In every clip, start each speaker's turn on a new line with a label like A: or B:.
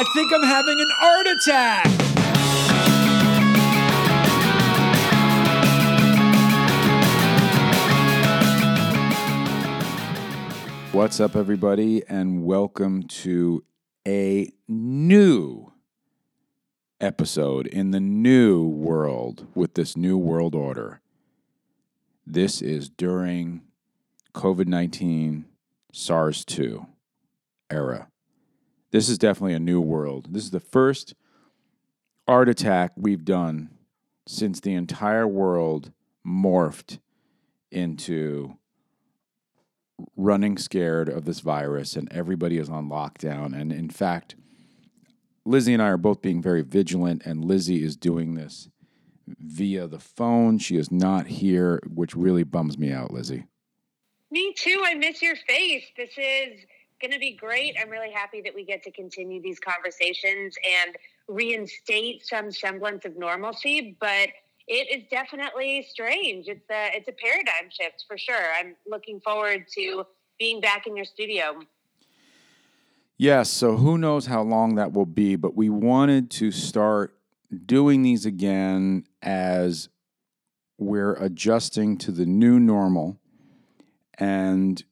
A: I think I'm having an art attack. What's up, everybody, and welcome to a new episode in the new world with this new world order. This is during COVID 19 SARS 2 era. This is definitely a new world. This is the first art attack we've done since the entire world morphed into running scared of this virus and everybody is on lockdown. And in fact, Lizzie and I are both being very vigilant, and Lizzie is doing this via the phone. She is not here, which really bums me out, Lizzie.
B: Me too. I miss your face. This is going to be great. I'm really happy that we get to continue these conversations and reinstate some semblance of normalcy. But it is definitely strange. It's a it's a paradigm shift for sure. I'm looking forward to being back in your studio.
A: Yes, so who knows how long that will be, but we wanted to start doing these again as we're adjusting to the new normal. And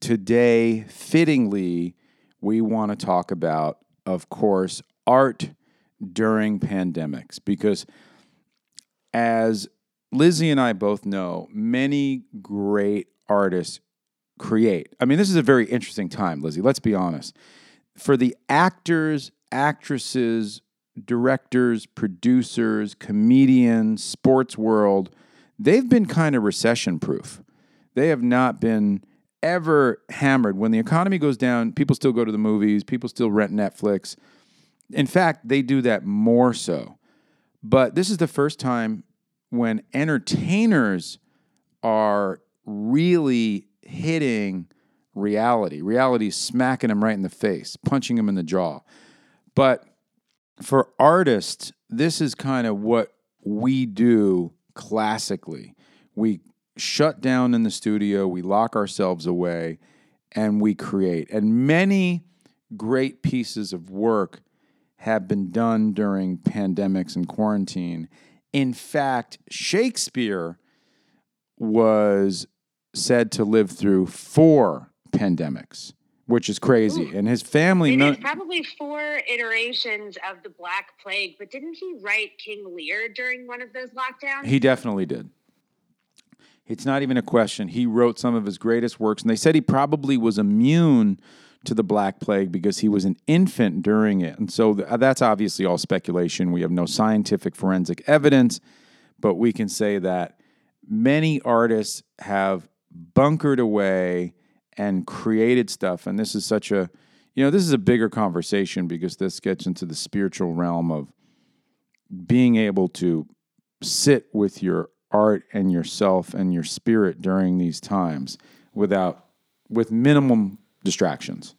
A: today, fittingly, we want to talk about, of course, art during pandemics because as Lizzie and I both know, many great artists create. I mean, this is a very interesting time, Lizzie. Let's be honest. For the actors, actresses, directors, producers, comedians, sports world, they've been kind of recession proof. They have not been ever hammered. When the economy goes down, people still go to the movies, people still rent Netflix. In fact, they do that more so. But this is the first time when entertainers are really hitting reality. Reality is smacking them right in the face, punching them in the jaw. But for artists, this is kind of what we do classically. We shut down in the studio, we lock ourselves away, and we create. And many great pieces of work have been done during pandemics and quarantine. In fact, Shakespeare was said to live through four pandemics, which is crazy.
B: Ooh.
A: And his family.
B: It
A: no-
B: probably four iterations of the Black Plague, but didn't he write King Lear during one of those lockdowns?
A: he definitely did. It's not even a question. He wrote some of his greatest works, and they said he probably was immune to the Black Plague because he was an infant during it. And so th- that's obviously all speculation. We have no scientific forensic evidence, but we can say that many artists have bunkered away and created stuff. And this is such a, you know, this is a bigger conversation because this gets into the spiritual realm of being able to sit with your art and yourself and your spirit during these times without with minimum distractions.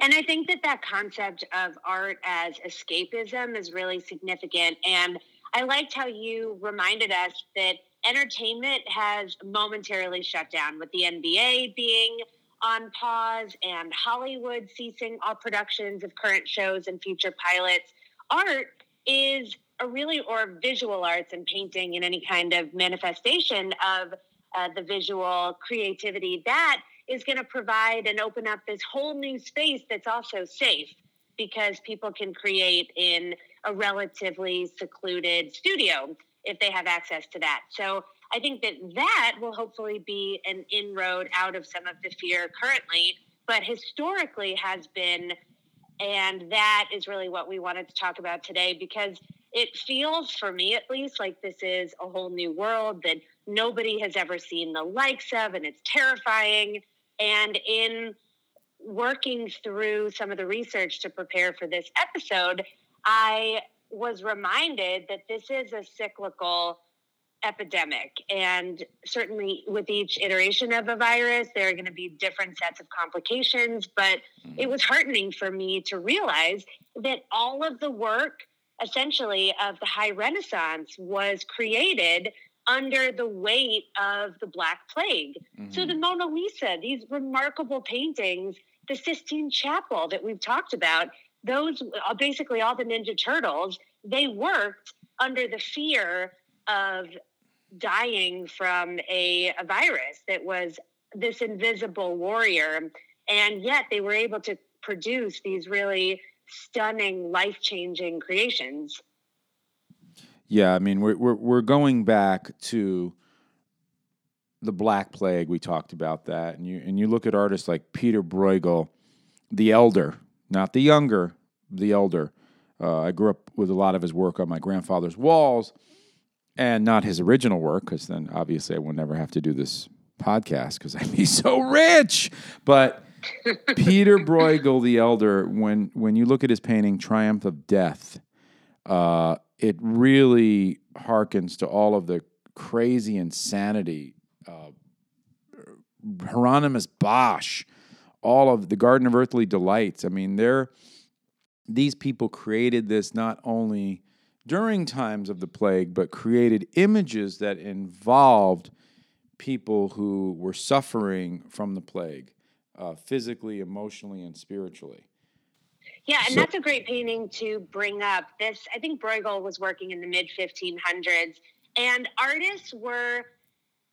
B: And I think that that concept of art as escapism is really significant. And I liked how you reminded us that entertainment has momentarily shut down with the NBA being on pause and Hollywood ceasing all productions of current shows and future pilots. Art is a really, or visual arts and painting and any kind of manifestation of uh, the visual creativity that is going to provide and open up this whole new space that's also safe because people can create in a relatively secluded studio if they have access to that. So I think that that will hopefully be an inroad out of some of the fear currently, but historically has been, and that is really what we wanted to talk about today because it feels, for me at least, like this is a whole new world that nobody has ever seen the likes of, and it's terrifying. And in working through some of the research to prepare for this episode, I was reminded that this is a cyclical epidemic. And certainly with each iteration of a virus, there are going to be different sets of complications. But hmm. it was heartening for me to realize that all of the work essentially of the high renaissance was created under the weight of the black plague so the mona lisa these remarkable paintings the sistine chapel that we've talked about those uh, basically all the Ninja Turtles, they worked under the fear of dying from a, a virus that was this invisible warrior. And yet they were able to produce these really stunning, life changing creations.
A: Yeah, I mean, we're, we're, we're going back to the Black Plague. We talked about that. And you, and you look at artists like Peter Bruegel, the elder, not the younger, the elder. Uh, I grew up with a lot of his work on my grandfather's walls and not his original work, because then obviously I would never have to do this podcast because I'd be so rich. But Peter Bruegel the Elder, when when you look at his painting Triumph of Death, uh, it really harkens to all of the crazy insanity. Uh, Hieronymus Bosch, all of the Garden of Earthly Delights. I mean, they're these people created this not only during times of the plague, but created images that involved people who were suffering from the plague, uh, physically, emotionally, and spiritually.
B: Yeah, and so, that's a great painting to bring up. This, I think Bruegel was working in the mid 1500s, and artists were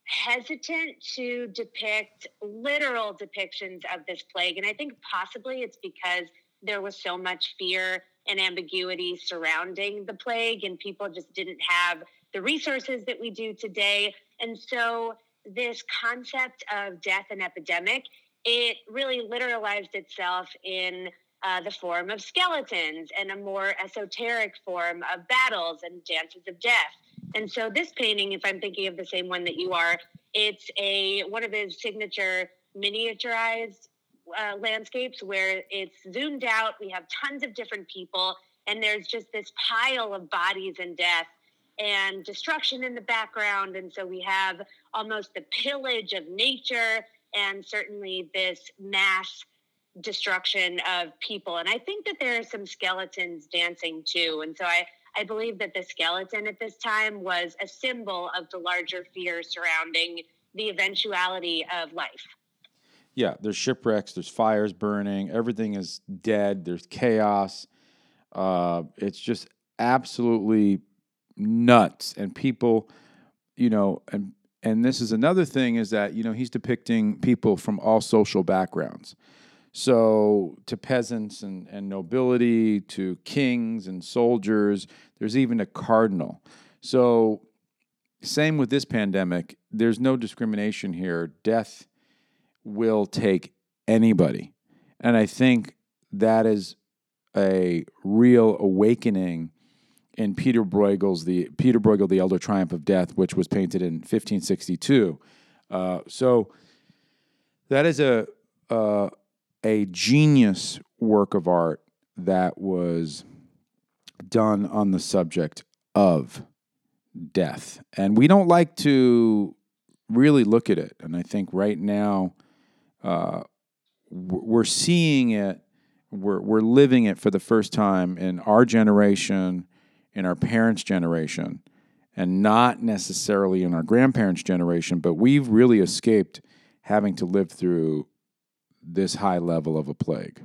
B: hesitant to depict literal depictions of this plague. And I think possibly it's because there was so much fear and ambiguity surrounding the plague, and people just didn't have the resources that we do today. And so, this concept of death and epidemic, it really literalized itself in uh, the form of skeletons and a more esoteric form of battles and dances of death. And so, this painting, if I'm thinking of the same one that you are, it's a one of his signature miniaturized uh, landscapes where it's zoomed out. We have tons of different people, and there's just this pile of bodies and death and destruction in the background. And so we have almost the pillage of nature and certainly this mass destruction of people. And I think that there are some skeletons dancing too. And so I, I believe that the skeleton at this time was a symbol of the larger fear surrounding the eventuality of life.
A: Yeah, there's shipwrecks, there's fires burning, everything is dead, there's chaos. Uh, it's just absolutely nuts. And people, you know, and and this is another thing is that you know he's depicting people from all social backgrounds. So to peasants and, and nobility, to kings and soldiers, there's even a cardinal. So same with this pandemic, there's no discrimination here. Death will take anybody. And I think that is a real awakening in Peter Bruegel's the Peter Bruegel, the Elder Triumph of Death, which was painted in 1562. Uh, so that is a uh, a genius work of art that was done on the subject of death, and we don't like to really look at it. And I think right now uh, we're seeing it, we're, we're living it for the first time in our generation, in our parents' generation, and not necessarily in our grandparents' generation, but we've really escaped having to live through this high level of a plague.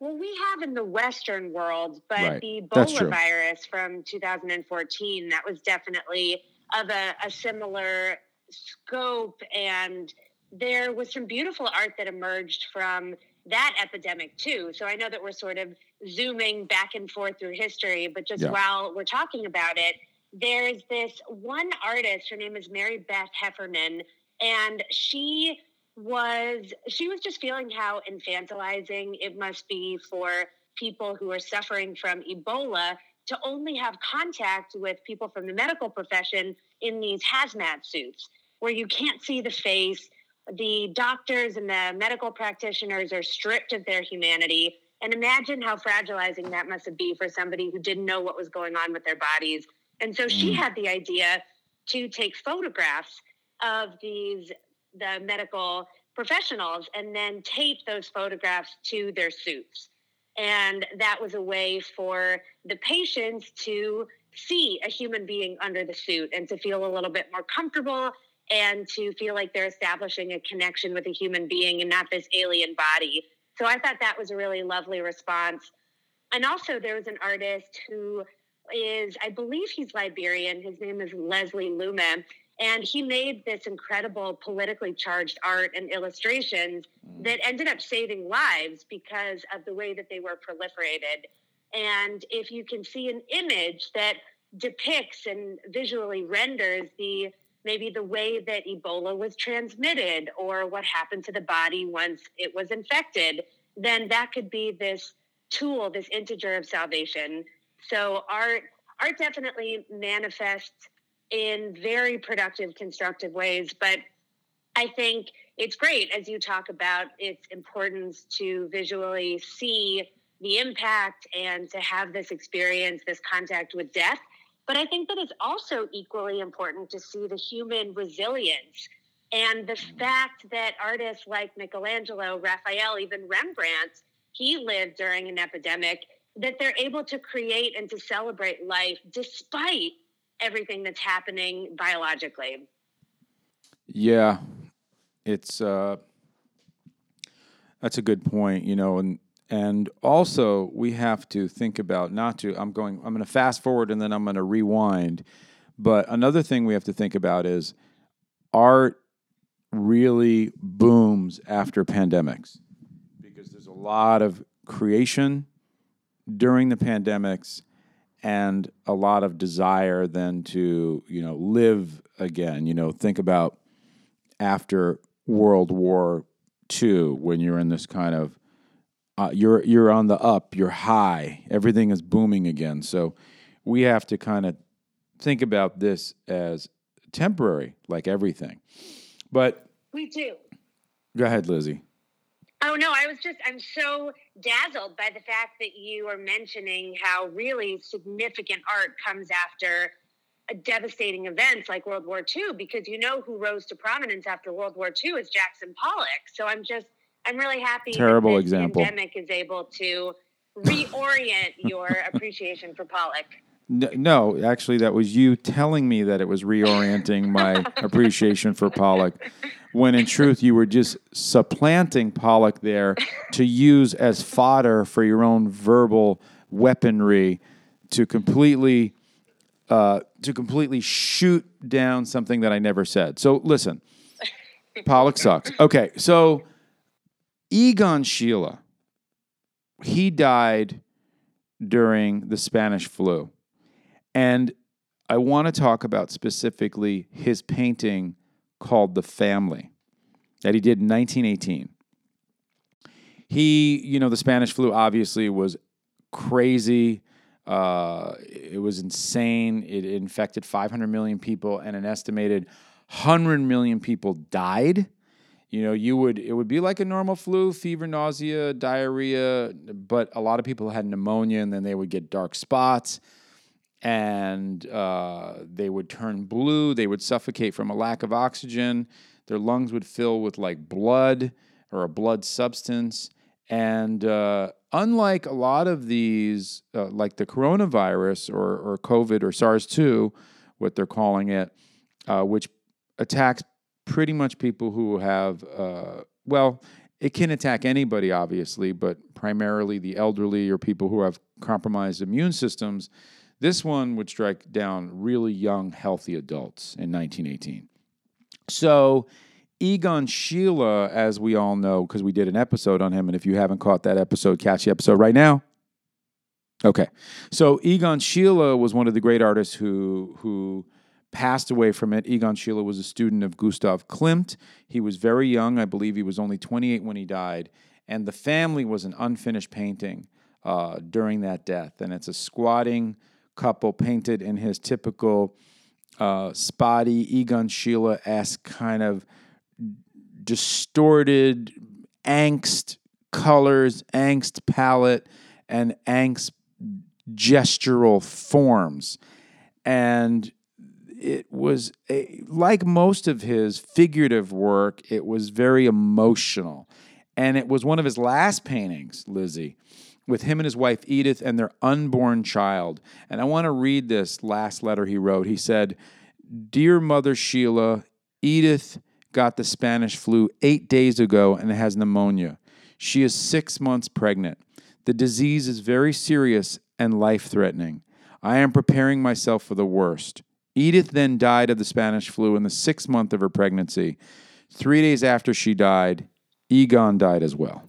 B: Well, we have in the Western world, but right. the Ebola virus from 2014, that was definitely of a, a similar scope and there was some beautiful art that emerged from that epidemic too. So I know that we're sort of zooming back and forth through history, but just yeah. while we're talking about it, there's this one artist, her name is Mary Beth Heffernan, and she was she was just feeling how infantilizing it must be for people who are suffering from Ebola to only have contact with people from the medical profession in these hazmat suits where you can't see the face the doctors and the medical practitioners are stripped of their humanity. And imagine how fragilizing that must have been for somebody who didn't know what was going on with their bodies. And so she mm. had the idea to take photographs of these the medical professionals and then tape those photographs to their suits. And that was a way for the patients to see a human being under the suit and to feel a little bit more comfortable and to feel like they're establishing a connection with a human being and not this alien body. So I thought that was a really lovely response And also, there was an artist who is, I believe he's Liberian. His name is Leslie Lumeh. And he made this incredible politically charged art and illustrations mm. that ended up saving lives because of the way that they were proliferated. And if you can see an image that depicts and visually renders the maybe the way that Ebola was transmitted or what happened to the body once it was infected, then that could be this tool, this integer of salvation. So art art definitely manifests in very productive, constructive ways. But I think it's great as you talk about its importance to visually see the impact and to have this experience, this contact with death. But I think that it's also equally important to see the human resilience and the fact that artists like Michelangelo, Raphael, even Rembrandt, he lived during an epidemic, that they're able to create and to celebrate life despite everything that's happening biologically.
A: Yeah, it's uh, that's a good point. You know, and and also we have to think about not to. I'm going. I'm going to fast forward and then I'm going to rewind. But another thing we have to think about is art really booms after pandemics because there's a lot of creation during the pandemics and a lot of desire then to you know live again. You know, think about after World War II when you're in this kind of uh, you're you're on the up, you're high, everything is booming again. So we have to kind of think about this as temporary, like everything. But
B: we do.
A: Go ahead, Lizzie.
B: Oh no, I was just I'm so dazzled by the fact that you are mentioning how really significant art comes after a devastating events like World War II because you know who rose to prominence after World War II is Jackson Pollock. So I'm just I'm really happy
A: terrible example
B: pandemic is able to reorient your appreciation for Pollock.
A: No, actually, that was you telling me that it was reorienting my appreciation for Pollock, when in truth you were just supplanting Pollock there to use as fodder for your own verbal weaponry to completely uh, to completely shoot down something that I never said. So listen, Pollock sucks. Okay, so Egon Schiele, he died during the Spanish flu. And I want to talk about specifically his painting called The Family that he did in 1918. He, you know, the Spanish flu obviously was crazy. Uh, it was insane. It infected 500 million people, and an estimated 100 million people died. You know, you would it would be like a normal flu, fever, nausea, diarrhea, but a lot of people had pneumonia, and then they would get dark spots and uh, they would turn blue. They would suffocate from a lack of oxygen. Their lungs would fill with like blood or a blood substance. And uh, unlike a lot of these, uh, like the coronavirus or, or COVID or SARS 2, what they're calling it, uh, which attacks pretty much people who have, uh, well, it can attack anybody, obviously, but primarily the elderly or people who have compromised immune systems. This one would strike down really young, healthy adults in 1918. So, Egon Schiele, as we all know, because we did an episode on him, and if you haven't caught that episode, catch the episode right now. Okay, so Egon Schiele was one of the great artists who who passed away from it. Egon Schiele was a student of Gustav Klimt. He was very young, I believe he was only 28 when he died, and the family was an unfinished painting uh, during that death, and it's a squatting couple painted in his typical uh, spotty Egon Schiele esque kind of distorted angst colors, angst palette, and angst gestural forms. And it was a, like most of his figurative work, it was very emotional. And it was one of his last paintings, Lizzie with him and his wife Edith and their unborn child. And I want to read this last letter he wrote. He said, Dear Mother Schiele, Edith got the Spanish flu eight days ago and has pneumonia. She is six months pregnant. The disease is very serious and life threatening. I am preparing myself for the worst. Edith then died of the Spanish flu in the sixth month of her pregnancy. Three days after she died, Egon died as well.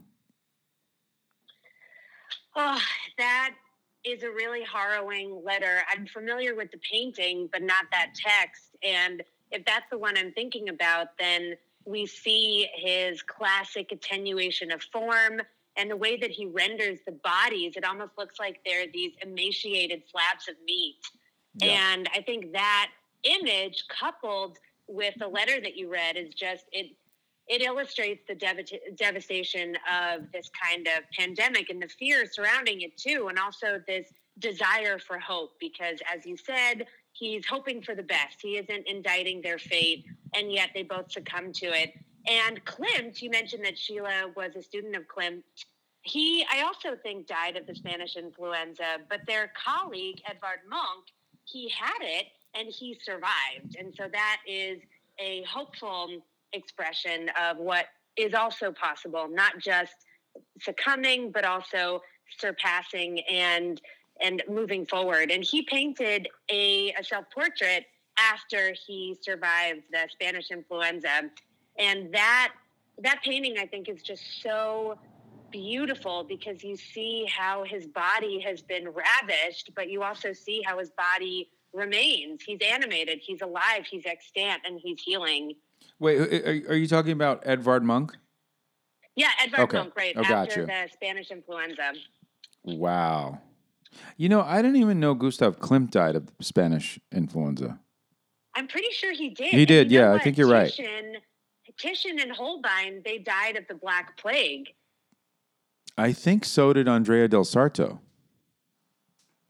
B: Oh, that is a really harrowing letter. I'm familiar with the painting, but not that text. And if that's the one I'm thinking about, then we see his classic attenuation of form and the way that he renders the bodies. It almost looks like they're these emaciated slabs of meat. And I think that image coupled with the letter that you read is just it it illustrates the dev- devastation of this kind of pandemic and the fear surrounding it too and also this desire for hope because as you said he's hoping for the best. He isn't indicting their fate and yet they both succumb to it. And klimt you mentioned that schiele was a student of klimt. He i also think died of the spanish influenza but their colleague edvard munch he had it and he survived and so that is a hopeful expression of what is also possible, not just succumbing, but also surpassing and and moving forward. And he painted a, a self portrait after he survived the Spanish influenza, and that that painting I think is just so beautiful because you see how his body has been ravished, but you also see how his body remains. He's animated, he's alive, he's extant, and he's healing.
A: Wait, are, are you talking about Edvard Munch?
B: Yeah, Edvard okay. Munch, right? Oh, after the Spanish influenza.
A: Wow. You know, I didn't even know Gustav Klimt died of Spanish influenza.
B: I'm pretty sure he did.
A: He did, yeah. I think you're Titian,
B: right. Titian and Holbein, they died of the Black Plague.
A: I think so did Andrea del Sarto.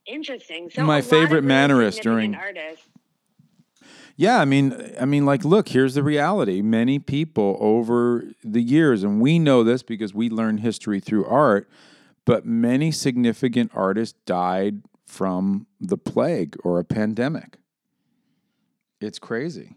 B: Interesting. So
A: my favorite mannerist during
B: artists.
A: Yeah, I mean, I mean, like, look, here's the reality. Many people over the years, and we know this because we learn history through art, but many significant artists died from the plague or a pandemic. It's crazy.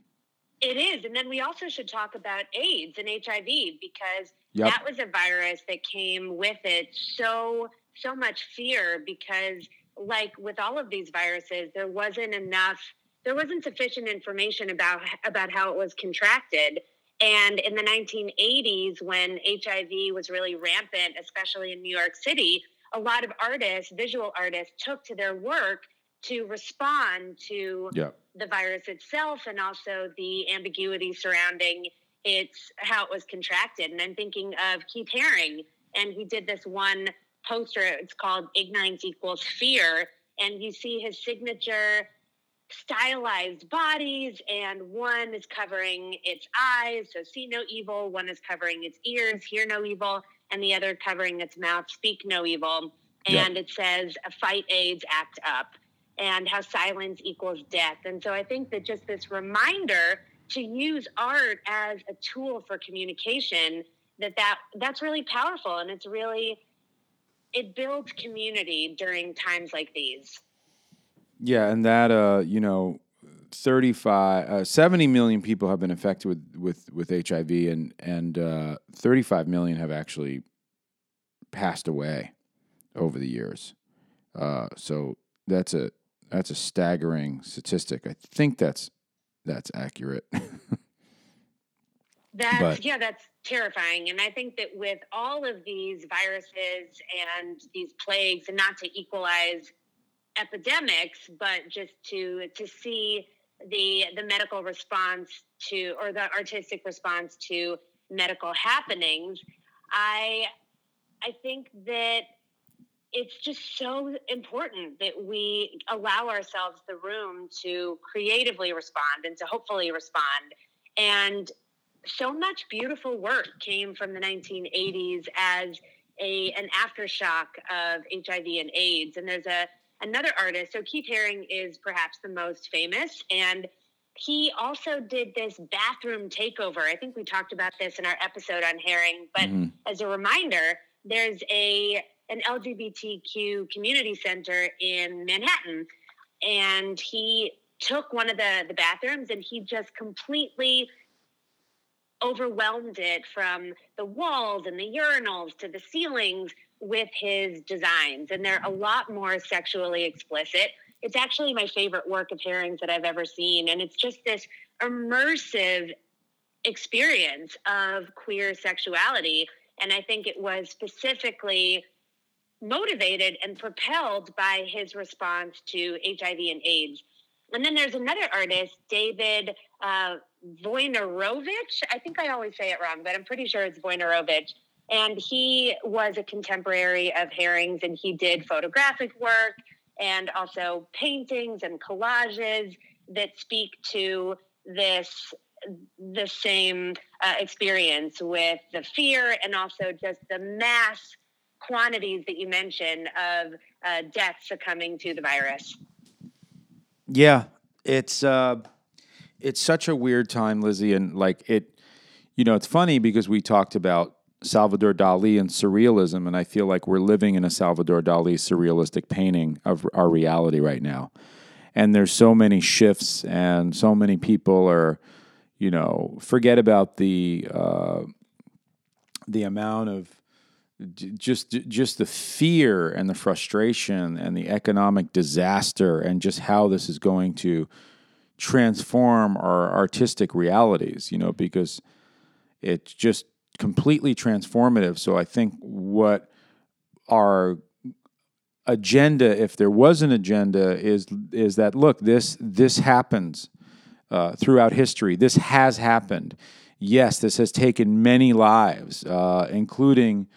B: It is. And then we also should talk about AIDS and HIV because yep. that was a virus that came with it so, so much fear because, like with all of these viruses, there wasn't enough there wasn't sufficient information about about how it was contracted. And in the 1980s, when HIV was really rampant, especially in New York City, a lot of artists, visual artists, took to their work to respond to the virus itself and also the ambiguity surrounding its how it was contracted. And I'm thinking of Keith Haring, and he did this one poster. It's called "Ignorance Equals Fear," and you see his signature stylized bodies, and one is covering its eyes, so see no evil. One is covering its ears, hear no evil, and the other covering its mouth, speak no evil. And it says, fight AIDS, act up, and how silence equals death. And so I think that just this reminder to use art as a tool for communication that, that that's really powerful and it's really it builds community during times like these
A: yeah, and that uh, you know, 35 uh, 70 million people have been affected with with with HIV and and uh, 35 million have actually passed away over the years. Uh, so that's a that's a staggering statistic. I think that's that's accurate.
B: that's but, yeah, that's terrifying. And I think that with all of these viruses and these plagues, and not to equalize epidemics, but just to to see the the medical response to or the artistic response to medical happenings, I I think that it's just so important that we allow ourselves the room to creatively respond and to hopefully respond. And so much beautiful work came from the 1980s as a an aftershock of HIV and AIDS. And there's a another artist. So Keith Haring is perhaps the most famous, and he also did this bathroom takeover. I think we talked about this in our episode on Haring, but mm-hmm. as a reminder, there's a an LGBTQ community center in Manhattan, and he took one of the the bathrooms and he just completely overwhelmed it from the walls and the urinals to the ceilings with his designs, and they're a lot more sexually explicit. It's actually my favorite work of Haring's that I've ever seen, and it's just this immersive experience of queer sexuality. And I think it was specifically motivated and propelled by his response to HIV and AIDS. And then there's another artist, David uh, Wojnarowicz. I think I always say it wrong, but I'm pretty sure it's Wojnarowicz. And he was a contemporary of Haring's, and he did photographic work and also paintings and collages that speak to this the same uh, experience with the fear and also just the mass quantities that you mentioned of uh, deaths succumbing to the virus.
A: Yeah, it's uh, it's such a weird time, Lizzie, and like it. You know, it's funny because we talked about Salvador Dali and surrealism, and I feel like we're living in a Salvador Dali surrealistic painting of our reality right now. And there's so many shifts, and so many people are, you know, forget about the uh, the amount of just just the fear and the frustration and the economic disaster and just how this is going to transform our artistic realities you know because it's just completely transformative. So i think what our agenda if there was an agenda is is that look this this happens uh, throughout history. This has happened. Yes this has taken many lives uh, including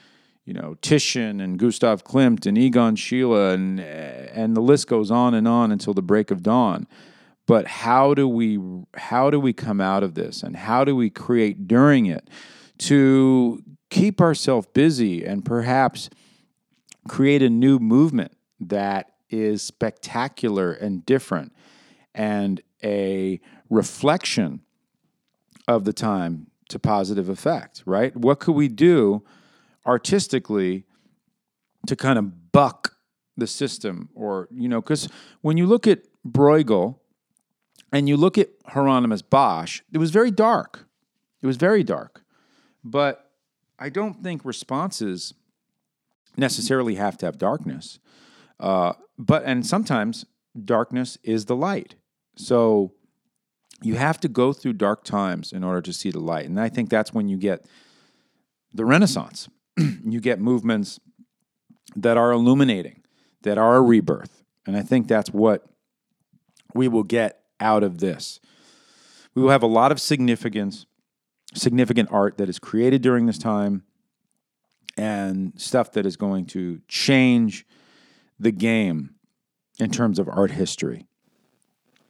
A: you know Titian and Gustav Klimt and Egon Schiele and and the list goes on and on until the break of dawn. But how do we how do we come out of this and how do we create during it to keep ourselves busy and perhaps create a new movement that is spectacular and different and a reflection of the time to positive effect, right? What could we do artistically to kind of buck the system or you know because when you look at bruegel and you look at hieronymus bosch it was very dark. It was very dark. But i don't think responses necessarily have to have darkness. Uh, but and sometimes darkness is the light. So you have to go through dark times in order to see the light. And i think that's when you get the renaissance you get movements that are illuminating, that are a rebirth. And I think that's what we will get out of this. We will have a lot of significance, significant art that is created during this time and stuff that is going to change the game in terms of art history.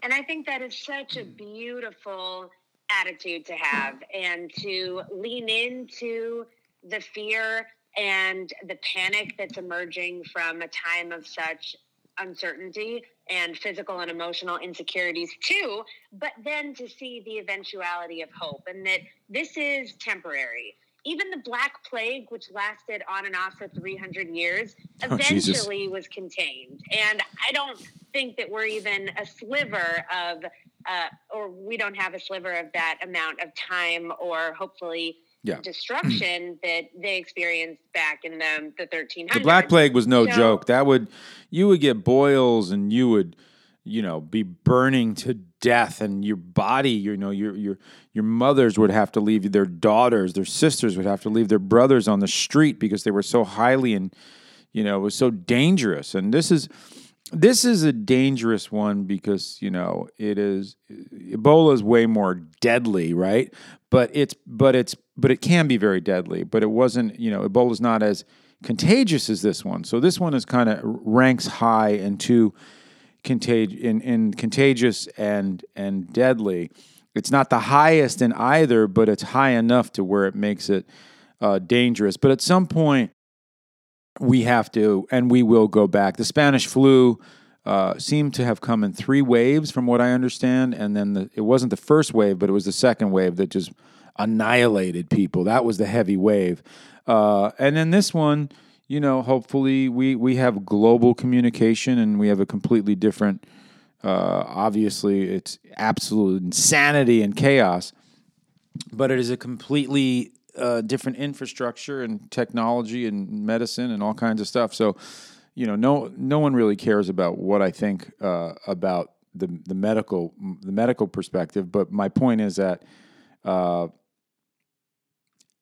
B: And I think that is such a beautiful attitude to have and to lean into the fear and the panic that's emerging from a time of such uncertainty and physical and emotional insecurities too, but then to see the eventuality of hope and that this is temporary. Even the Black Plague, which lasted on and off for 300 years, oh, eventually was contained. And I don't think that we're even a sliver of, uh, or we don't have a sliver of that amount of time or hopefully yeah. destruction that they experienced back in the, the 1300s.
A: The Black Plague was no so, joke. That would, you would get boils and you would, you know, be burning to death and your body, you know, your, your, your mothers would have to leave their daughters, their sisters would have to leave their brothers on the street because they were so highly and, you know, it was so dangerous. And this is, this is a dangerous one because you know it is Ebola is way more deadly, right? But it's but it's but it can be very deadly. But it wasn't you know Ebola is not as contagious as this one. So this one is kind of ranks high into contag- in, in contagious and and deadly. It's not the highest in either, but it's high enough to where it makes it uh, dangerous. But at some point, we have to, and we will go back. The Spanish flu uh, seemed to have come in three waves, from what I understand, and then the, it wasn't the first wave, but it was the second wave that just annihilated people. That was the heavy wave, uh, and then this one, you know, hopefully we we have global communication and we have a completely different. Uh, obviously, it's absolute insanity and chaos, but it is a completely uh, different infrastructure and technology and medicine and all kinds of stuff. So, you know, no no one really cares about what I think uh, about the the medical the medical perspective. But my point is that uh,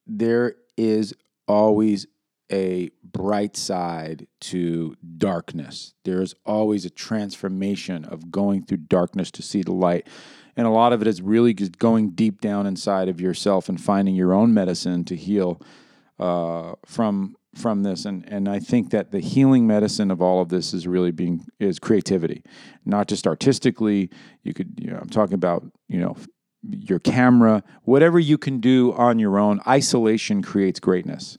A: there is always a bright side to darkness. There is always a transformation of going through darkness to see the light. And a lot of it is really just going deep down inside of yourself and finding your own medicine to heal uh, from from this. And and I think that the healing medicine of all of this is really being is creativity, not just artistically. You could you know I'm talking about you know your camera, whatever you can do on your own. Isolation creates greatness.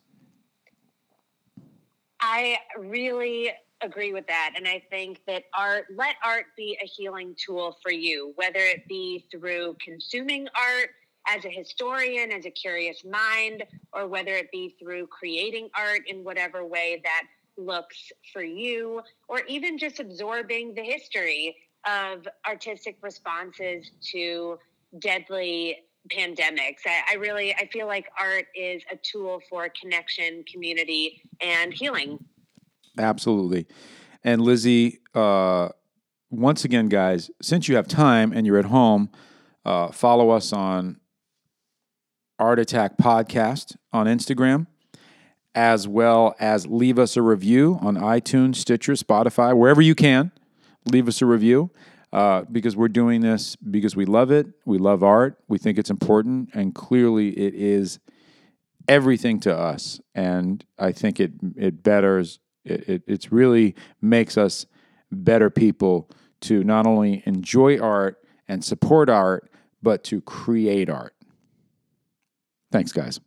B: I really agree with that. And I think that art, let art be a healing tool for you, whether it be through consuming art as a historian, as a curious mind, or whether it be through creating art in whatever way that looks for you, or even just absorbing the history of artistic responses to deadly pandemics. I, I, really I feel like art is a tool for connection, community, and healing.
A: Absolutely. And Lizzie, uh, once again, guys, since you have time and you're at home, uh, follow us on Art Attack Podcast on Instagram, as well as leave us a review on iTunes, Stitcher, Spotify, wherever you can. Leave us a review uh, because we're doing this because we love it. We love art. We think it's important, and clearly it is everything to us. And I think it it betters. It, it it's really makes us better people to not only enjoy art and support art, but to create art. Thanks, guys.